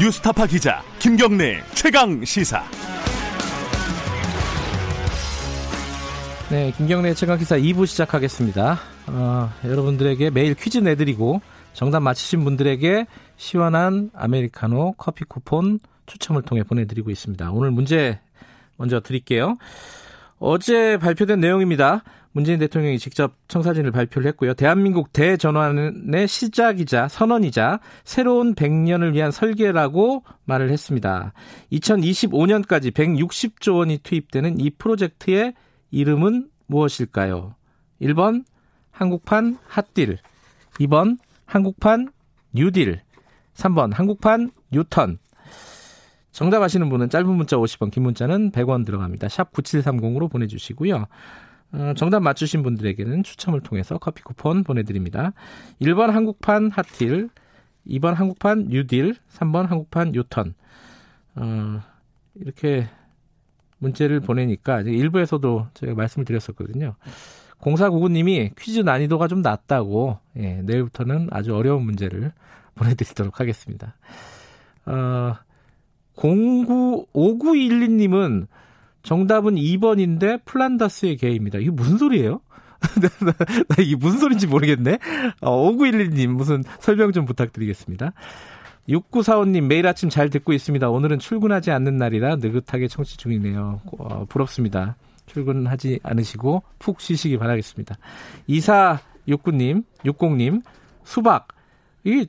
뉴스타파 기자 김경래 최강 시사. 네, 김경래 최강 기사 2부 시작하겠습니다. 어, 여러분들에게 매일 퀴즈 내드리고 정답 맞히신 분들에게 시원한 아메리카노 커피 쿠폰 추첨을 통해 보내드리고 있습니다. 오늘 문제 먼저 드릴게요. 어제 발표된 내용입니다. 문재인 대통령이 직접 청사진을 발표를 했고요. 대한민국 대전환의 시작이자 선언이자 새로운 100년을 위한 설계라고 말을 했습니다. 2025년까지 160조 원이 투입되는 이 프로젝트의 이름은 무엇일까요? 1번 한국판 핫딜, 2번 한국판 뉴딜, 3번 한국판 뉴턴. 정답 아시는 분은 짧은 문자 50원, 긴 문자는 100원 들어갑니다. 샵 9730으로 보내주시고요. 어, 정답 맞추신 분들에게는 추첨을 통해서 커피 쿠폰 보내드립니다. 1번 한국판 핫딜, 2번 한국판 뉴딜, 3번 한국판 뉴턴. 어, 이렇게 문제를 보내니까 일부에서도 제가 말씀을 드렸었거든요. 0499님이 퀴즈 난이도가 좀 낮다고 예, 내일부터는 아주 어려운 문제를 보내드리도록 하겠습니다. 어, 09, 5912님은 정답은 2번인데 플란다스의 개입니다. 이게 무슨 소리예요? 나 이게 무슨 소리인지 모르겠네. 어, 5912님 무슨 설명 좀 부탁드리겠습니다. 6945님 매일 아침 잘 듣고 있습니다. 오늘은 출근하지 않는 날이라 느긋하게 청취 중이네요. 어, 부럽습니다. 출근하지 않으시고 푹 쉬시기 바라겠습니다. 2469님, 60님, 수박. 이,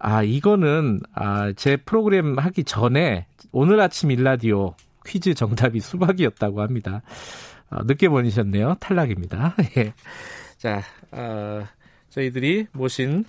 아, 이거는, 아, 제 프로그램 하기 전에 오늘 아침 일라디오 퀴즈 정답이 수박이었다고 합니다. 어, 늦게 보내셨네요. 탈락입니다. 예. 자, 어, 저희들이 모신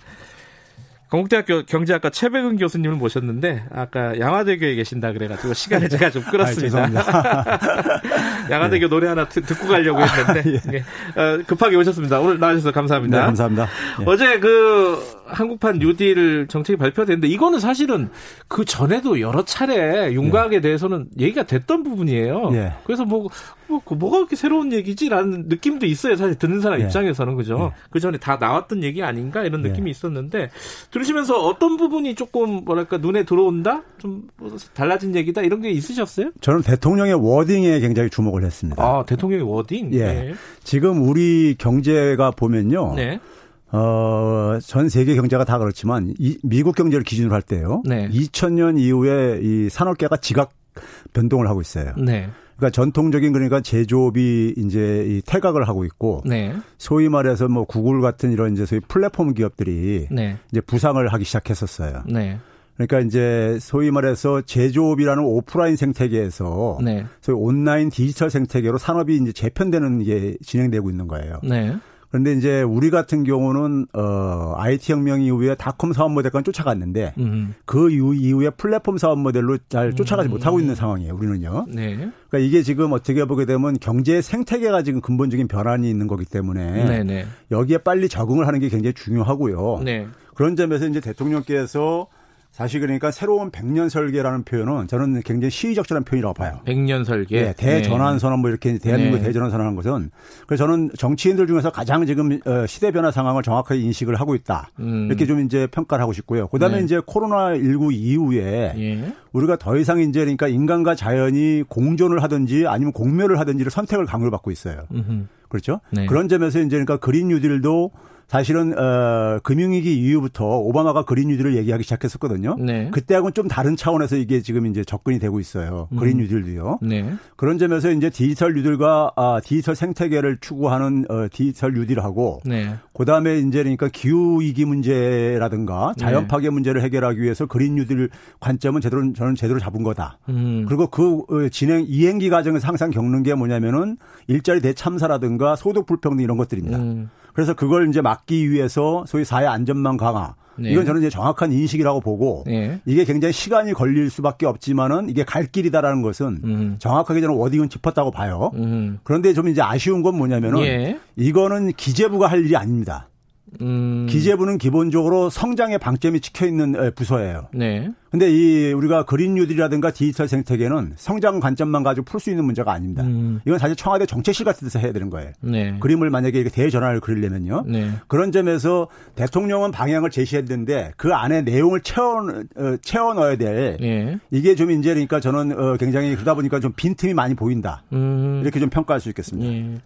건국대학교 경제학과 최백은 교수님을 모셨는데 아까 양화대교에 계신다 그래가지고 시간을 제가 좀 끌었습니다. 아, 양화대교 예. 노래 하나 듣 고 가려고 했는데 예. 어, 급하게 오셨습니다. 오늘 나와주셔서 감사합니다. 네, 감사합니다. 예. 어제 그 한국판 뉴딜 정책이 발표됐는데 이거는 사실은 그 전에도 여러 차례 윤곽에 예. 대해서는 얘기가 됐던 부분이에요. 예. 그래서 뭐, 뭐 뭐가 그렇게 새로운 얘기지라는 느낌도 있어요. 사실 듣는 사람 입장에서는 그죠. 그 전에 다 나왔던 얘기 아닌가 이런 느낌이 있었는데. 들으시면서 어떤 부분이 조금 뭐랄까 눈에 들어온다? 좀 달라진 얘기다 이런 게 있으셨어요? 저는 대통령의 워딩에 굉장히 주목을 했습니다. 아 대통령의 워딩? 예. 네. 지금 우리 경제가 보면요. 네. 어, 전 세계 경제가 다 그렇지만 이, 미국 경제를 기준으로 할 때요. 네. 2000년 이후에 이 산업계가 지각 변동을 하고 있어요. 네. 그러니까 전통적인 그러니까 제조업이 이제 이 퇴각을 하고 있고 네. 소위 말해서 뭐 구글 같은 이런 이제 소위 플랫폼 기업들이 네. 이제 부상을 하기 시작했었어요. 네. 그러니까 이제 소위 말해서 제조업이라는 오프라인 생태계에서 네. 소위 온라인 디지털 생태계로 산업이 이제 재편되는 게 진행되고 있는 거예요. 네. 그런데 이제 우리 같은 경우는 어 IT 혁명 이후에 닷컴 사업 모델까지 쫓아갔는데 음. 그 이후, 이후에 플랫폼 사업 모델로 잘 쫓아가지 음. 못하고 있는 상황이에요. 우리는요. 네. 그러니까 이게 지금 어떻게 보게 되면 경제 생태계가 지금 근본적인 변환이 있는 거기 때문에 네네. 네. 여기에 빨리 적응을 하는 게 굉장히 중요하고요. 네. 그런 점에서 이제 대통령께서 사실 그러니까 새로운 백년 설계라는 표현은 저는 굉장히 시의적절한 표현이라고 봐요. 백년 설계. 네, 대전환 선언 뭐 이렇게 대한민국 네. 대전환 선언한 것은 그래서 저는 정치인들 중에서 가장 지금 어, 시대 변화 상황을 정확하게 인식을 하고 있다. 음. 이렇게 좀 이제 평가를 하고 싶고요. 그다음에 네. 이제 코로나 19 이후에 예. 우리가 더 이상 이제 그러니까 인간과 자연이 공존을 하든지 아니면 공멸을 하든지를 선택을 강요를 받고 있어요. 음흠. 그렇죠? 네. 그런 점에서 이제 그러니까 그린 뉴딜도 사실은 어 금융위기 이후부터 오바마가 그린 뉴딜을 얘기하기 시작했었거든요. 네. 그때하고는 좀 다른 차원에서 이게 지금 이제 접근이 되고 있어요. 그린 음. 뉴딜도요. 네. 그런 점에서 이제 디지털 뉴딜과 아 디지털 생태계를 추구하는 어 디지털 뉴딜하고 네. 그다음에 이제 그러니까 기후 위기 문제라든가 자연 네. 파괴 문제를 해결하기 위해서 그린 뉴딜 관점은 제대로 저는 제대로 잡은 거다. 음. 그리고 그 어, 진행 이행기 과정에서 항상 겪는 게 뭐냐면은 일자리 대참사라든가 소득 불평등 이런 것들입니다. 음. 그래서 그걸 이제 막기 위해서 소위 사회 안전망 강화 네. 이건 저는 이제 정확한 인식이라고 보고 네. 이게 굉장히 시간이 걸릴 수밖에 없지만은 이게 갈 길이다라는 것은 음. 정확하게 저는 wording은 짚었다고 봐요. 음. 그런데 좀 이제 아쉬운 건 뭐냐면은 예. 이거는 기재부가 할 일이 아닙니다. 음. 기재부는 기본적으로 성장에 방점이 찍혀 있는 부서예요. 네. 근데 이 우리가 그린 뉴딜이라든가 디지털 생태계는 성장 관점만 가지고 풀 수 있는 문제가 아닙니다. 음. 이건 사실 청와대 정책실 같은 데서 해야 되는 거예요. 네. 그림을 만약에 대전환을 그리려면요. 네. 그런 점에서 대통령은 방향을 제시했는데 그 안에 내용을 채워 어, 채워 넣어야 될 네. 이게 좀 이제 그러니까 저는 어, 굉장히 그러다 보니까 좀 빈틈이 많이 보인다. 음. 이렇게 좀 평가할 수 있겠습니다.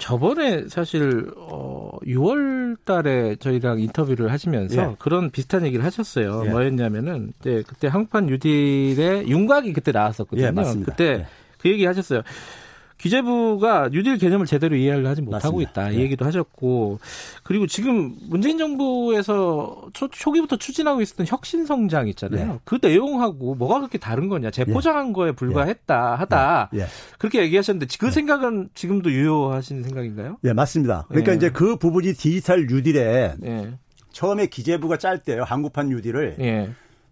네. 저번에 사실 어 6월 달에 저희랑 인터뷰를 하시면서 예. 그런 비슷한 얘기를 하셨어요. 예. 뭐였냐면은 네, 그때 한국판 뉴딜의 윤곽이 그때 나왔었거든요. 예, 맞습니다. 그때 예. 그 얘기 하셨어요. 기재부가 뉴딜 개념을 제대로 이해를 하지 못하고 맞습니다. 있다. 이 네. 얘기도 하셨고 그리고 지금 문재인 정부에서 초, 초기부터 추진하고 있었던 혁신 성장 있잖아요. 네. 그 내용하고 뭐가 그렇게 다른 거냐? 재포장한 예. 거에 불과했다 하다. 예. 그렇게 얘기하셨는데 그 생각은 지금도 유효하신 생각인가요? 예, 맞습니다. 그러니까 이제 그 부분이 디지털 뉴딜에 처음에 기재부가 짤 때요. 한국판 뉴딜을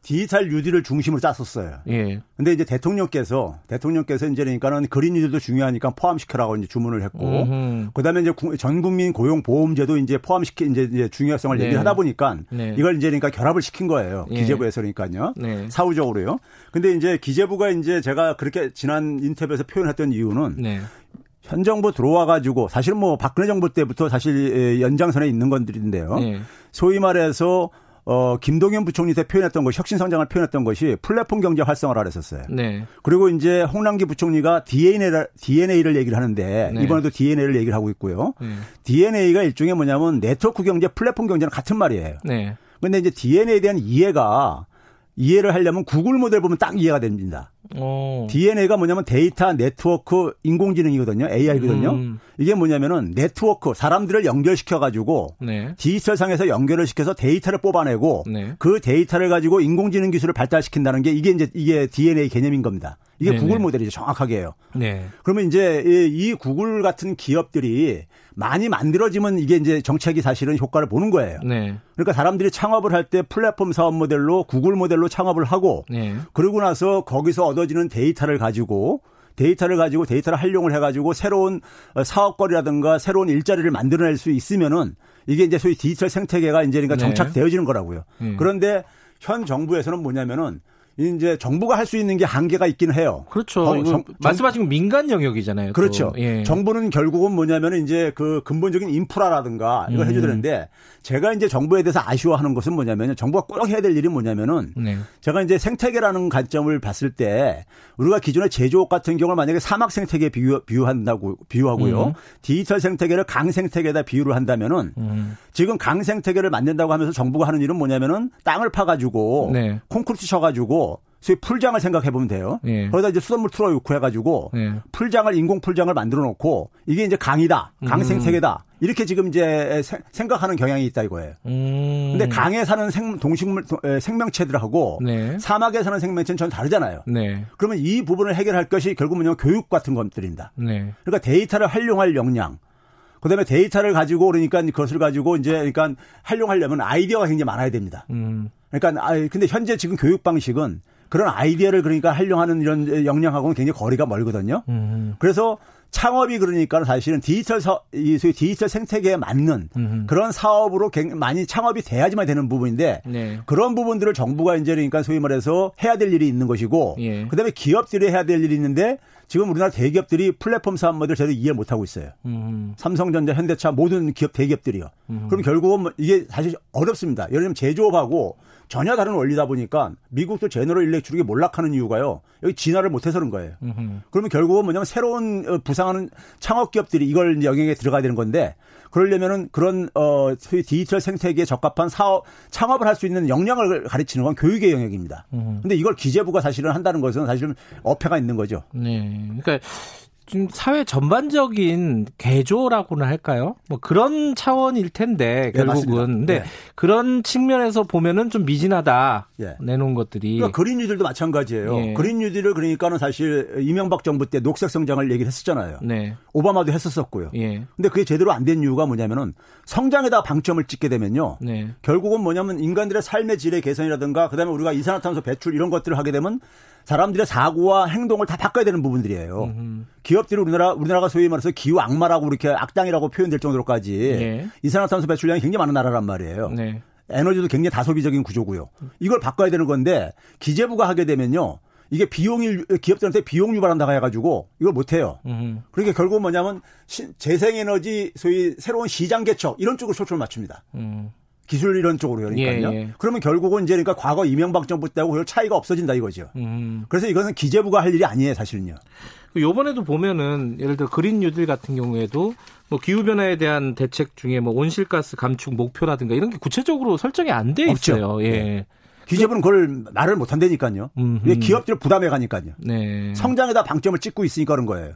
디지털 뉴딜을 중심으로 짰었어요. 예. 근데 이제 대통령께서 대통령께서 이제 그러니까는 그린 뉴딜도 중요하니까 포함시켜라고 이제 주문을 했고 음흠. 그다음에 이제 전 국민 고용 보험제도 이제 포함시키 이제, 중요성을 네. 얘기하다 보니까 네. 이걸 이제 그러니까 결합을 시킨 거예요. 예. 기재부에서 그러니까요. 네. 사후적으로요. 근데 이제 기재부가 이제 제가 그렇게 지난 인터뷰에서 표현했던 이유는 네. 현 정부 들어와 가지고 사실은 뭐 박근혜 정부 때부터 사실 연장선에 있는 건들인데요. 네. 소위 말해서 어, 김동연 부총리 때 표현했던 것이 혁신 성장을 표현했던 것이 플랫폼 경제 활성화를 했었어요. 네. 그리고 이제 홍남기 부총리가 DNA를 DNA를 얘기를 하는데 네. 이번에도 DNA를 얘기를 하고 있고요. 네. DNA가 일종의 뭐냐면 네트워크 경제, 플랫폼 경제는 같은 말이에요. 네. 근데 이제 DNA에 대한 이해가 이해를 하려면 구글 모델 보면 딱 이해가 됩니다. 오. DNA가 뭐냐면 데이터 네트워크 인공지능이거든요. AI거든요. 음. 이게 뭐냐면은 네트워크 사람들을 연결시켜 가지고 네. 디지털 상에서 연결을 시켜서 데이터를 뽑아내고 네. 그 데이터를 가지고 인공지능 기술을 발달시킨다는 게 이게 이제 이게 DNA 개념인 겁니다. 이게 네네. 구글 모델이죠. 정확하게요. 네. 그러면 이제 이 구글 같은 기업들이 많이 만들어지면 이게 이제 정책이 사실은 효과를 보는 거예요. 네. 그러니까 사람들이 창업을 할 때 플랫폼 사업 모델로 구글 모델로 창업을 하고 네. 그러고 나서 거기서 얻어지는 데이터를 가지고 데이터를 가지고 데이터를 활용을 해가지고 새로운 사업거리라든가 새로운 일자리를 만들어낼 수 있으면은 이게 이제 소위 디지털 생태계가 이제 그러니까 네. 정착되어지는 거라고요. 네. 그런데 현 정부에서는 뭐냐면은 이제 정부가 할 수 있는 게 한계가 있긴 해요. 그렇죠. 어, 정, 말씀하신 건 민간 영역이잖아요. 그렇죠. 예. 정부는 결국은 뭐냐면 이제 그 근본적인 인프라라든가 이걸 음. 해줘야 되는데 제가 이제 정부에 대해서 아쉬워하는 것은 뭐냐면 정부가 꼭 해야 될 일이 뭐냐면은 네. 제가 이제 생태계라는 관점을 봤을 때 우리가 기존의 제조업 같은 경우를 만약에 사막 생태계 비유, 비유한다고 비유하고요. 음. 디지털 생태계를 강 생태계에다 비유를 한다면은 음. 지금 강 생태계를 만든다고 하면서 정부가 하는 일은 뭐냐면은 땅을 파가지고 네. 콘크리트 쳐가지고 소위 풀장을 생각해 보면 돼요. 예. 그러다 이제 수돗물 틀어 놓고 해가지고 예. 풀장을 인공 풀장을 만들어 놓고 이게 이제 강이다, 강 생태계다 이렇게 지금 이제 생각하는 경향이 있다 이거예요. 음. 근데 강에 사는 생, 동식물 생명체들하고 네. 사막에 사는 생명체는 전 다르잖아요. 네. 그러면 이 부분을 해결할 것이 결국은 요 교육 같은 것들입니다. 네. 그러니까 데이터를 활용할 역량. 그다음에 데이터를 가지고 그러니까 그것을 가지고 이제 그러니까 활용하려면 아이디어가 굉장히 많아야 됩니다. 음. 그러니까 아 근데 현재 지금 교육 방식은 그런 아이디어를 그러니까 활용하는 이런 역량하고는 굉장히 거리가 멀거든요. 음. 그래서 창업이 그러니까 사실은 디지털 사, 이 소위 디지털 생태계에 맞는 음. 그런 사업으로 많이 창업이 돼야지만 되는 부분인데 네. 그런 부분들을 정부가 이제 그러니까 소위 말해서 해야 될 일이 있는 것이고 예. 그다음에 기업들이 해야 될 일이 있는데 지금 우리나라 대기업들이 플랫폼 사업 모델을 제대로 이해 못 하고 있어요. 음. 삼성전자, 현대차 모든 기업 대기업들이요. 음. 그럼 결국은 뭐 이게 사실 어렵습니다. 예를 들면 제조업하고 전혀 다른 원리다 보니까 미국도 제너럴 일렉트릭이 몰락하는 이유가요. 여기 진화를 못해서 그런 거예요. 음흠. 그러면 결국은 뭐냐면 새로운 어, 부상하는 창업 기업들이 이걸 영역에 들어가야 되는 건데 그러려면은 그런 어 소위 디지털 생태계에 적합한 사업 창업을 할 수 있는 역량을 가르치는 건 교육의 영역입니다. 음. 근데 이걸 기재부가 사실은 한다는 것은 사실은 어폐가 있는 거죠. 네. 그러니까 좀 사회 전반적인 개조라고나 할까요? 뭐 그런 차원일 텐데 결국은. 네, 근데 네. 그런 측면에서 보면은 좀 미진하다. 예. 내놓은 것들이. 그러니까 그린 뉴딜도 마찬가지예요. 예. 그린 뉴딜을 그러니까는 사실 이명박 정부 때 녹색 성장을 얘기를 했었잖아요. 네. 오바마도 했었었고요. 예. 근데 그게 제대로 안 된 이유가 뭐냐면은 성장에다 방점을 찍게 되면요. 네. 결국은 뭐냐면 인간들의 삶의 질의 개선이라든가 그다음에 우리가 이산화탄소 배출 이런 것들을 하게 되면 사람들의 사고와 행동을 다 바꿔야 되는 부분들이에요. 음흠. 기업들이 우리나라 우리나라가 소위 말해서 기후 악마라고 이렇게 악당이라고 표현될 정도로까지 네. 이산화탄소 배출량이 굉장히 많은 나라란 말이에요. 네. 에너지도 굉장히 다소비적인 구조고요. 이걸 바꿔야 되는 건데 기재부가 하게 되면요. 이게 비용이 기업들한테 비용 유발한다고 해가지고 이걸 못해요. 음. 그러니까 결국 뭐냐면 재생에너지 소위 새로운 시장 개척 이런 쪽으로 초점을 맞춥니다. 음. 기술 이런 쪽으로 그러니까요. 예, 예. 그러면 결국은 이제 그러니까 과거 이명박 정부 때하고 별 차이가 없어진다 이거죠. 음. 그래서 이것은 기재부가 할 일이 아니에요, 사실은요. 요번에도 보면은 예를 들어 그린 뉴딜 같은 경우에도 뭐 기후 변화에 대한 대책 중에 뭐 온실가스 감축 목표라든가 이런 게 구체적으로 설정이 안 돼 있어요. 예. 네. 기재부는 그걸 말을 못 한다니까요. 기업들을 부담해 가니까요. 네. 성장에다 방점을 찍고 있으니까 그런 거예요.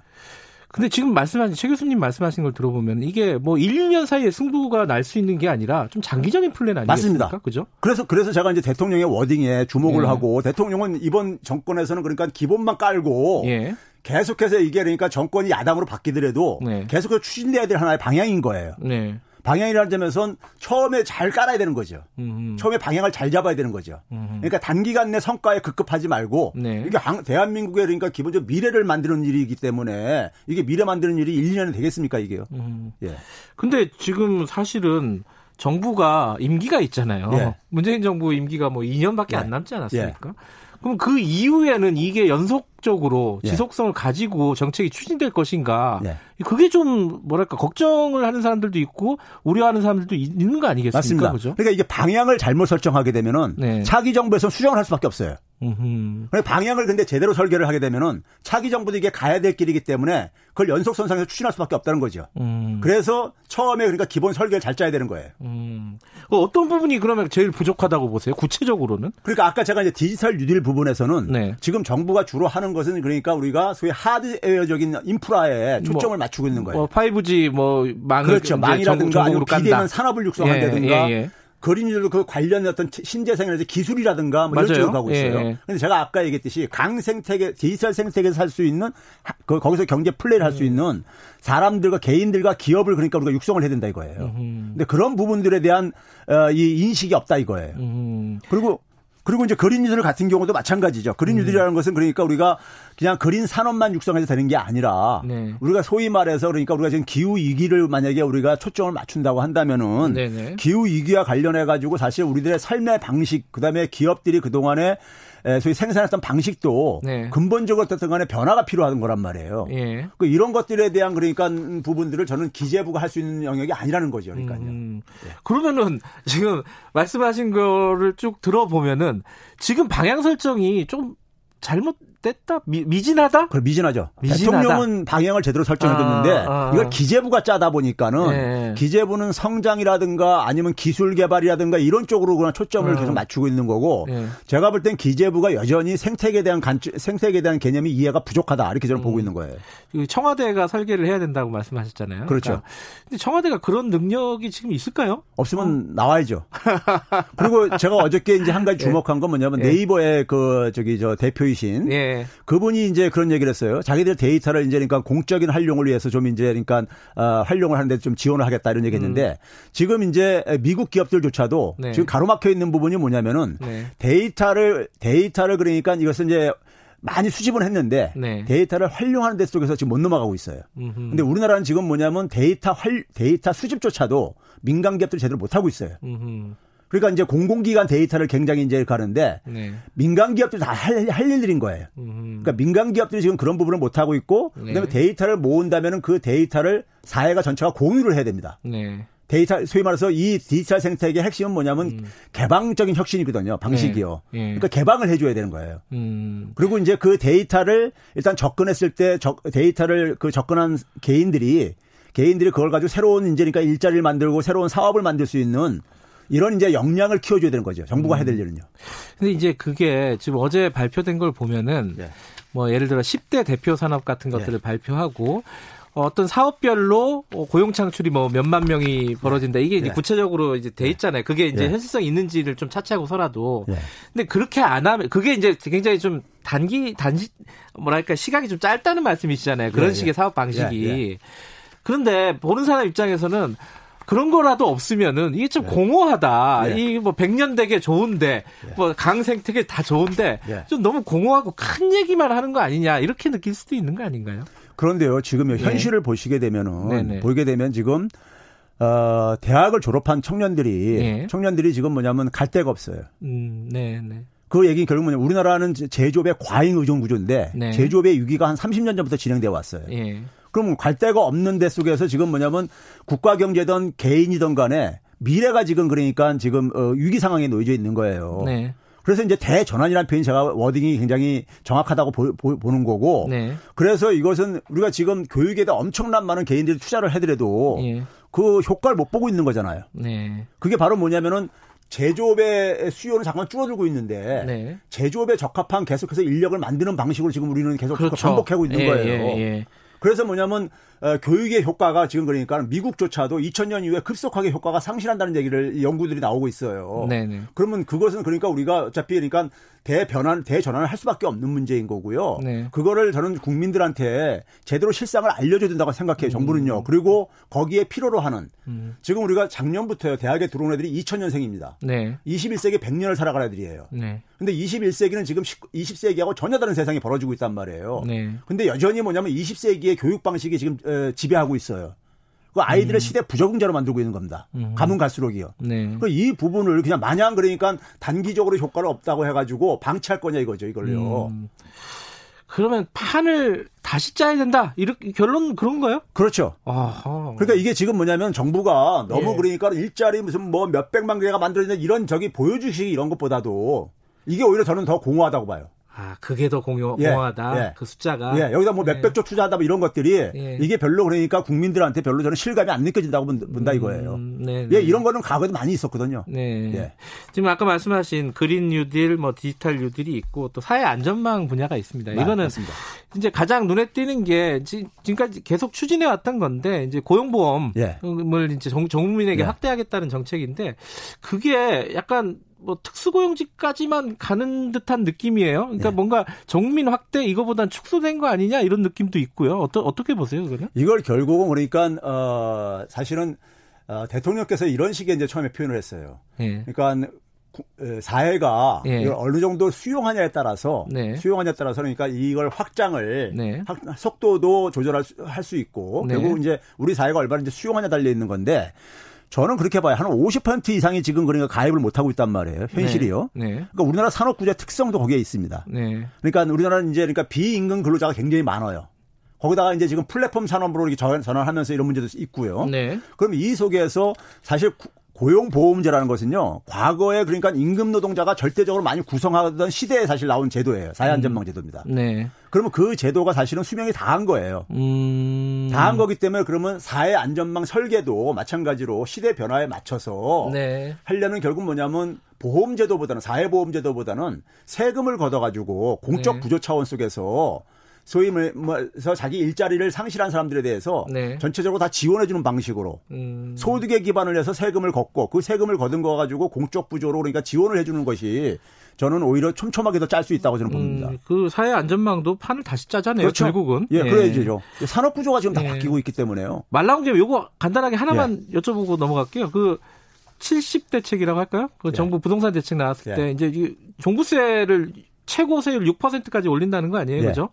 근데 지금 말씀하신 최 교수님 말씀하신 걸 들어보면 이게 뭐 1, 2년 사이에 승부가 날 수 있는 게 아니라 좀 장기적인 플랜 아니겠습니까? 맞습니다. 그죠? 그래서 그래서 제가 이제 대통령의 워딩에 주목을 예. 하고 대통령은 이번 정권에서는 그러니까 기본만 깔고 예. 계속해서 이게 그러니까 정권이 야당으로 바뀌더라도 네. 계속해서 추진돼야 될 하나의 방향인 거예요. 네. 방향이라는 점에선 처음에 잘 깔아야 되는 거죠. 음흠. 처음에 방향을 잘 잡아야 되는 거죠. 음흠. 그러니까 단기간 내 성과에 급급하지 말고 네. 이게 대한민국의 그러니까 기본적으로 미래를 만드는 일이기 때문에 이게 미래 만드는 일이 1, 2년이 되겠습니까 이게요. 음. 예. 근데 지금 사실은 정부가 임기가 있잖아요. 예. 문재인 정부 임기가 뭐 2년밖에 예. 안 남지 않았습니까? 예. 그럼 그 이후에는 이게 연속 적으로 예. 지속성을 가지고 정책이 추진될 것인가? 예. 그게 좀 뭐랄까 걱정을 하는 사람들도 있고 우려하는 사람들도 있는 거 아니겠습니까? 맞습니다. 그죠? 그러니까 이게 방향을 잘못 설정하게 되면은 네. 차기 정부에서 수정을 할 수밖에 없어요. 그러니까 방향을 근데 제대로 설계를 하게 되면은 차기 정부도 이게 가야 될 길이기 때문에 그걸 연속선상에서 추진할 수밖에 없다는 거죠. 음. 그래서 처음에 그러니까 기본 설계를 잘 짜야 되는 거예요. 음. 어떤 부분이 그러면 제일 부족하다고 보세요? 구체적으로는? 그러니까 아까 제가 이제 디지털 뉴딜 부분에서는 네. 지금 정부가 주로 하는 것은 그러니까 우리가 소위 하드웨어적인 인프라에 뭐 초점을 뭐, 맞추고 있는 거예요. 뭐 5G 뭐 망을 그렇죠. 망이라든가 아니면 비대면 산업을 육성한다든가 예, 예, 예. 그림들도 그 관련 어떤 신재생에너지 기술이라든가 뭐 이런 쪽으로 가고 있어요. 예. 근데 제가 아까 얘기했듯이 강 생태계, 디지털 생태계에서 살수 있는 그 거기서 경제 플레이를 할 수 있는 사람들과 개인들과 기업을 그러니까 우리가 육성을 해야 된다 이거예요. 음. 근데 그런 부분들에 대한 어, 이 인식이 없다 이거예요. 음. 그리고 그리고 이제 그린 뉴딜 같은 경우도 마찬가지죠. 그린 뉴딜이라는 음. 것은 그러니까 우리가 그냥 그린 산업만 육성해서 되는 게 아니라 네. 우리가 소위 말해서 그러니까 우리가 지금 기후 위기를 만약에 우리가 초점을 맞춘다고 한다면은 네네. 기후 위기와 관련해 가지고 사실 우리들의 삶의 방식 그다음에 기업들이 그동안에 소위 생산했던 방식도 네. 근본적으로 어떤 간에 변화가 필요한 거란 말이에요. 예. 그 이런 것들에 대한 그러니까 부분들을 저는 기재부가 할 수 있는 영역이 아니라는 거죠. 그러니까요. 음. 예. 그러면은 지금 말씀하신 거를 쭉 들어보면은 지금 방향 설정이 좀 잘못 됐다? 미, 진하다 그래, 미진하죠. 미진하다. 대통령은 방향을 제대로 설정해줬는데 아, 아, 아. 이걸 기재부가 짜다 보니까는 네. 기재부는 성장이라든가 아니면 기술 개발이라든가 이런 쪽으로 그냥 초점을 음. 계속 맞추고 있는 거고 네. 제가 볼 땐 기재부가 여전히 생태계에 대한 간, 생태계에 대한 개념이 이해가 부족하다 이렇게 저는 음. 보고 있는 거예요. 청와대가 설계를 해야 된다고 말씀하셨잖아요. 그렇죠. 그러니까. 근데 청와대가 그런 능력이 지금 있을까요? 없으면 어. 나와야죠. 그리고 제가 어저께 이제 한 가지 네. 주목한 건 뭐냐면 네. 네이버의 그 저기 저 대표이신 네. 그분이 이제 그런 얘기를 했어요. 자기들 데이터를 이제 그러니까 공적인 활용을 위해서 좀 이제 그러니까 어, 활용을 하는데 좀 지원을 하겠다 이런 얘기 했는데 음. 지금 이제 미국 기업들조차도 네. 지금 가로막혀 있는 부분이 뭐냐면은 네. 데이터를 데이터를 그러니까 이것은 이제 많이 수집은 했는데 네. 데이터를 활용하는 데 속에서 지금 못 넘어가고 있어요. 음흠. 근데 우리나라는 지금 뭐냐면 데이터 활 데이터 수집조차도 민간 기업들이 제대로 못 하고 있어요. 음흠. 그러니까 이제 공공기관 데이터를 굉장히 이제 가는데 네. 민간 기업들이 다할 할 일들인 거예요. 음. 그러니까 민간 기업들이 지금 그런 부분을 못 하고 있고 네. 그다음에 데이터를 모은다면은 그 데이터를 사회가 전체가 공유를 해야 됩니다. 네. 데이터 소위 말해서 이 디지털 생태계의 핵심은 뭐냐면 음. 개방적인 혁신이거든요. 방식이요. 네. 네. 그러니까 개방을 해줘야 되는 거예요. 음. 그리고 이제 그 데이터를 일단 접근했을 때 데이터를 그 접근한 개인들이 개인들이 그걸 가지고 새로운 이제 그러니까 일자리를 만들고 새로운 사업을 만들 수 있는 이런 이제 역량을 키워줘야 되는 거죠. 정부가 음. 해야 될 일은요. 근데 이제 그게 지금 어제 발표된 걸 보면은 예. 뭐 예를 들어 10대 대표 산업 같은 것들을 예. 발표하고 어떤 사업별로 고용 창출이 뭐 몇만 명이 벌어진다. 이게 이제 예. 구체적으로 이제 돼 있잖아요. 그게 이제 예. 현실성 있는지를 좀 차치하고서라도. 예. 근데 그렇게 안 하면 그게 이제 굉장히 좀 단기 단지 뭐랄까 시각이 좀 짧다는 말씀이시잖아요. 그런 식의 사업 방식이. 그런데 보는 사람 입장에서는 그런 거라도 없으면은 이게 좀 네. 공허하다. 네. 이뭐 백년 되게 좋은데 네. 뭐 강생태계 다 좋은데 네. 좀 너무 공허하고 큰 얘기만 하는 거 아니냐 이렇게 느낄 수도 있는 거 아닌가요? 그런데요, 지금 네. 현실을 보시게 되면은 네네. 보게 되면 지금 어, 대학을 졸업한 청년들이 네. 청년들이 지금 뭐냐면 갈 데가 없어요. 음, 네, 네. 그 얘기 결국 뭐냐면 우리나라는 제조업의 과잉 의존 구조인데 네. 제조업의 위기가 한 30년 전부터 진행돼 왔어요. 예. 그럼 갈 데가 없는 데 속에서 지금 뭐냐면 국가 경제든 개인이든 간에 미래가 지금 그러니까 지금 어, 위기 상황에 놓여져 있는 거예요. 네. 그래서 이제 대전환이라는 표현이 제가 워딩이 굉장히 정확하다고 보, 보는 거고. 네. 그래서 이것은 우리가 지금 교육에다 엄청난 많은 개인들이 투자를 해더라도 예. 그 효과를 못 보고 있는 거잖아요. 네. 그게 바로 뭐냐면은 제조업의 수요는 잠깐 줄어들고 있는데 네. 제조업에 적합한 계속해서 인력을 만드는 방식으로 지금 우리는 계속 그렇죠. 반복하고 있는 예, 거예요. 예, 예. 그래서 뭐냐면 어, 교육의 효과가 지금 그러니까 미국조차도 2000년 이후에 급속하게 효과가 상실한다는 얘기를 연구들이 나오고 있어요. 네네. 그러면 그것은 그러니까 우리가 어차피 그러니까 대변환, 대전환을 할 수밖에 없는 문제인 거고요. 네. 그거를 저는 국민들한테 제대로 실상을 알려줘야 된다고 생각해요. 음. 정부는요. 그리고 거기에 필요로 하는 음. 지금 우리가 작년부터요. 대학에 들어온 애들이 2000년생입니다. 네. 21세기 100년을 살아갈 애들이에요. 네. 근데 21세기는 지금 20세기하고 전혀 다른 세상이 벌어지고 있단 말이에요. 네. 근데 여전히 뭐냐면 20세기의 교육 방식이 지금 지배하고 있어요. 그 아이들의 음. 시대 부적응자로 만들고 있는 겁니다. 음. 가면 갈수록이요. 네. 이 부분을 그냥 마냥 그러니까 단기적으로 효과를 없다고 해가지고 방치할 거냐 이거죠, 이걸요. 음. 그러면 판을 다시 짜야 된다. 이렇게 결론 그런가요? 그렇죠. 아하. 그러니까 이게 지금 뭐냐면 정부가 너무 예. 그러니까 일자리 무슨 뭐 몇백만 개가 만들어지는 이런 저기 보여주시기 이런 것보다도 이게 오히려 저는 더 공허하다고 봐요. 아, 그게 더 공유, 예, 공하다. 예. 그 숫자가. 예, 여기다 뭐 몇백 조 예. 투자하다 뭐 이런 것들이 예. 이게 별로 그러니까 국민들한테 별로 저는 실감이 안 느껴진다고 본다 이거예요. 음, 네, 네. 예, 이런 거는 과거에도 많이 있었거든요. 네. 예. 지금 아까 말씀하신 그린 뉴딜, 뭐 디지털 뉴딜이 있고 또 사회 안전망 분야가 있습니다. 네, 이거는 맞습니다. 이제 가장 눈에 띄는 게 지금까지 계속 추진해 왔던 건데 이제 고용보험을 예. 이제 정, 국민에게 예. 확대하겠다는 정책인데 그게 약간 뭐 특수고용직까지만 가는 듯한 느낌이에요. 그러니까 네. 뭔가 정민 확대 이거보단 축소된 거 아니냐 이런 느낌도 있고요. 어떠, 어떻게 보세요, 그거는? 이걸 결국은 그러니까 어 사실은 어, 대통령께서 이런 식의 이제 처음에 표현을 했어요. 네. 그러니까 사회가 네. 이걸 어느 정도 수용하냐에 따라서 네. 수용하냐에 따라서 그러니까 이걸 확장을 네. 확, 속도도 조절할 수, 할 수 있고 네. 결국 이제 우리 사회가 얼마나 이제 수용하냐 달려 있는 건데 저는 그렇게 봐요. 한 50% 이상이 지금 그러니까 가입을 못 하고 있단 말이에요. 현실이요. 네. 네. 그러니까 우리나라 산업 구조 특성도 거기에 있습니다. 네. 그러니까 우리나라는 이제 그러니까 비임금 근로자가 굉장히 많아요. 거기다가 이제 지금 플랫폼 산업으로 이렇게 전환하면서 이런 문제도 있고요. 네. 그럼 이 속에서 사실 고용보험제라는 것은요, 과거에 그러니까 임금 노동자가 절대적으로 많이 구성하던 시대에 사실 나온 제도예요. 사회안전망 제도입니다. 음. 네. 그러면 그 제도가 사실은 수명이 다한 거예요. 음. 다한 거기 때문에 그러면 사회안전망 설계도 마찬가지로 시대 변화에 맞춰서 네. 하려는 결국 뭐냐면 보험제도보다는 사회보험제도보다는 세금을 걷어가지고 공적 네. 구조 차원 속에서 소위 뭐서 자기 일자리를 상실한 사람들에 대해서 네. 전체적으로 다 지원해주는 방식으로 음. 소득에 기반을 해서 세금을 걷고 그 세금을 거둔 거 가지고 공적 부조로 그러니까 지원을 해주는 것이 저는 오히려 촘촘하게 더 짤 수 있다고 저는 봅니다. 음, 그 사회 안전망도 판을 다시 짜잖아요. 그렇죠. 결국은. 예, 예. 그래야죠. 산업 구조가 지금 다 예. 바뀌고 있기 때문에요. 말 나온 김에 요거 간단하게 하나만 예. 여쭤보고 넘어갈게요. 그 70 대책이라고 할까요? 그 예. 정부 부동산 대책 나왔을 예. 때 이제 종부세를 최고 세율 6%까지 올린다는 거 아니에요, 예. 그죠?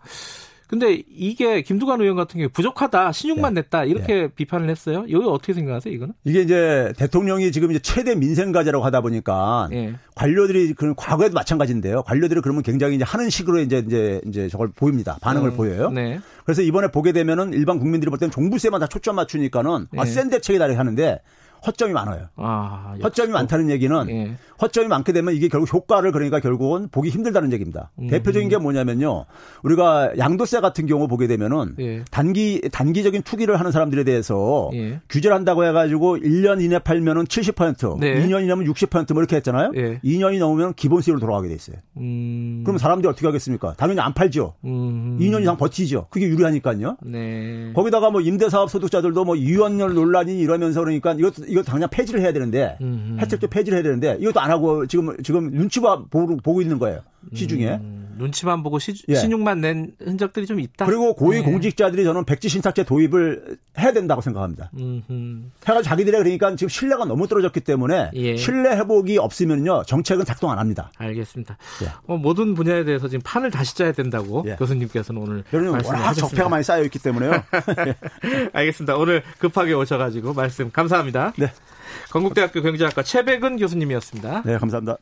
근데 이게 김두관 의원 같은 경우에 부족하다, 신용만 예. 냈다 이렇게 예. 비판을 했어요. 여기 어떻게 생각하세요, 이거는? 이게 이제 대통령이 지금 이제 최대 민생가제라고 하다 보니까 예. 관료들이 그런 과거에도 마찬가지인데요. 관료들이 그러면 굉장히 이제 하는 식으로 이제 이제 이제 저걸 보입니다. 반응을 음, 보여요. 네. 그래서 이번에 보게 되면은 일반 국민들이 볼 때는 종부세만 다 초점 맞추니까는 아, 예. 센 대책이다 이렇게 하는데 허점이 많아요. 아, 허점이 많다는 얘기는 예. 허점이 많게 되면 이게 결국 효과를 그러니까 결국은 보기 힘들다는 얘기입니다. 음. 대표적인 게 뭐냐면요. 우리가 양도세 같은 경우 보게 되면은 예. 단기 단기적인 투기를 하는 사람들에 대해서 예. 규제를 한다고 해 가지고 1년 이내 팔면은 70%, 네. 2년 이내면 60%뭐 이렇게 했잖아요. 예. 2년이 넘으면 기본세율로 돌아가게 돼 있어요. 음. 그럼 사람들이 어떻게 하겠습니까? 당연히 안 팔죠. 음. 2년 이상 버티죠. 그게 유리하니까요. 네. 거기다가 뭐 임대사업 소득자들도 뭐 유연율 논란이 이러면서 그러니까 이것도 이거 당장 폐지를 해야 되는데 혜택도 폐지를 해야 되는데 이것도 안 하고 지금 지금 눈치 봐 보고, 보고 있는 거예요. 시중에. 음, 눈치만 보고 시, 예. 신용만 낸 흔적들이 좀 있다. 그리고 고위 예. 공직자들이 저는 백지 신탁제 도입을 해야 된다고 생각합니다. 음흠. 해가 자기들이 그러니까 지금 신뢰가 너무 떨어졌기 때문에 예. 신뢰 회복이 없으면요 정책은 작동 안 합니다. 알겠습니다. 예. 어, 모든 분야에 대해서 지금 판을 다시 짜야 된다고 예. 교수님께서는 오늘 말씀하셨습니다. 적폐가 많이 쌓여 있기 때문에요. 알겠습니다. 오늘 급하게 오셔가지고 말씀 감사합니다. 네. 건국대학교 경제학과 최백은 교수님이었습니다. 네, 감사합니다.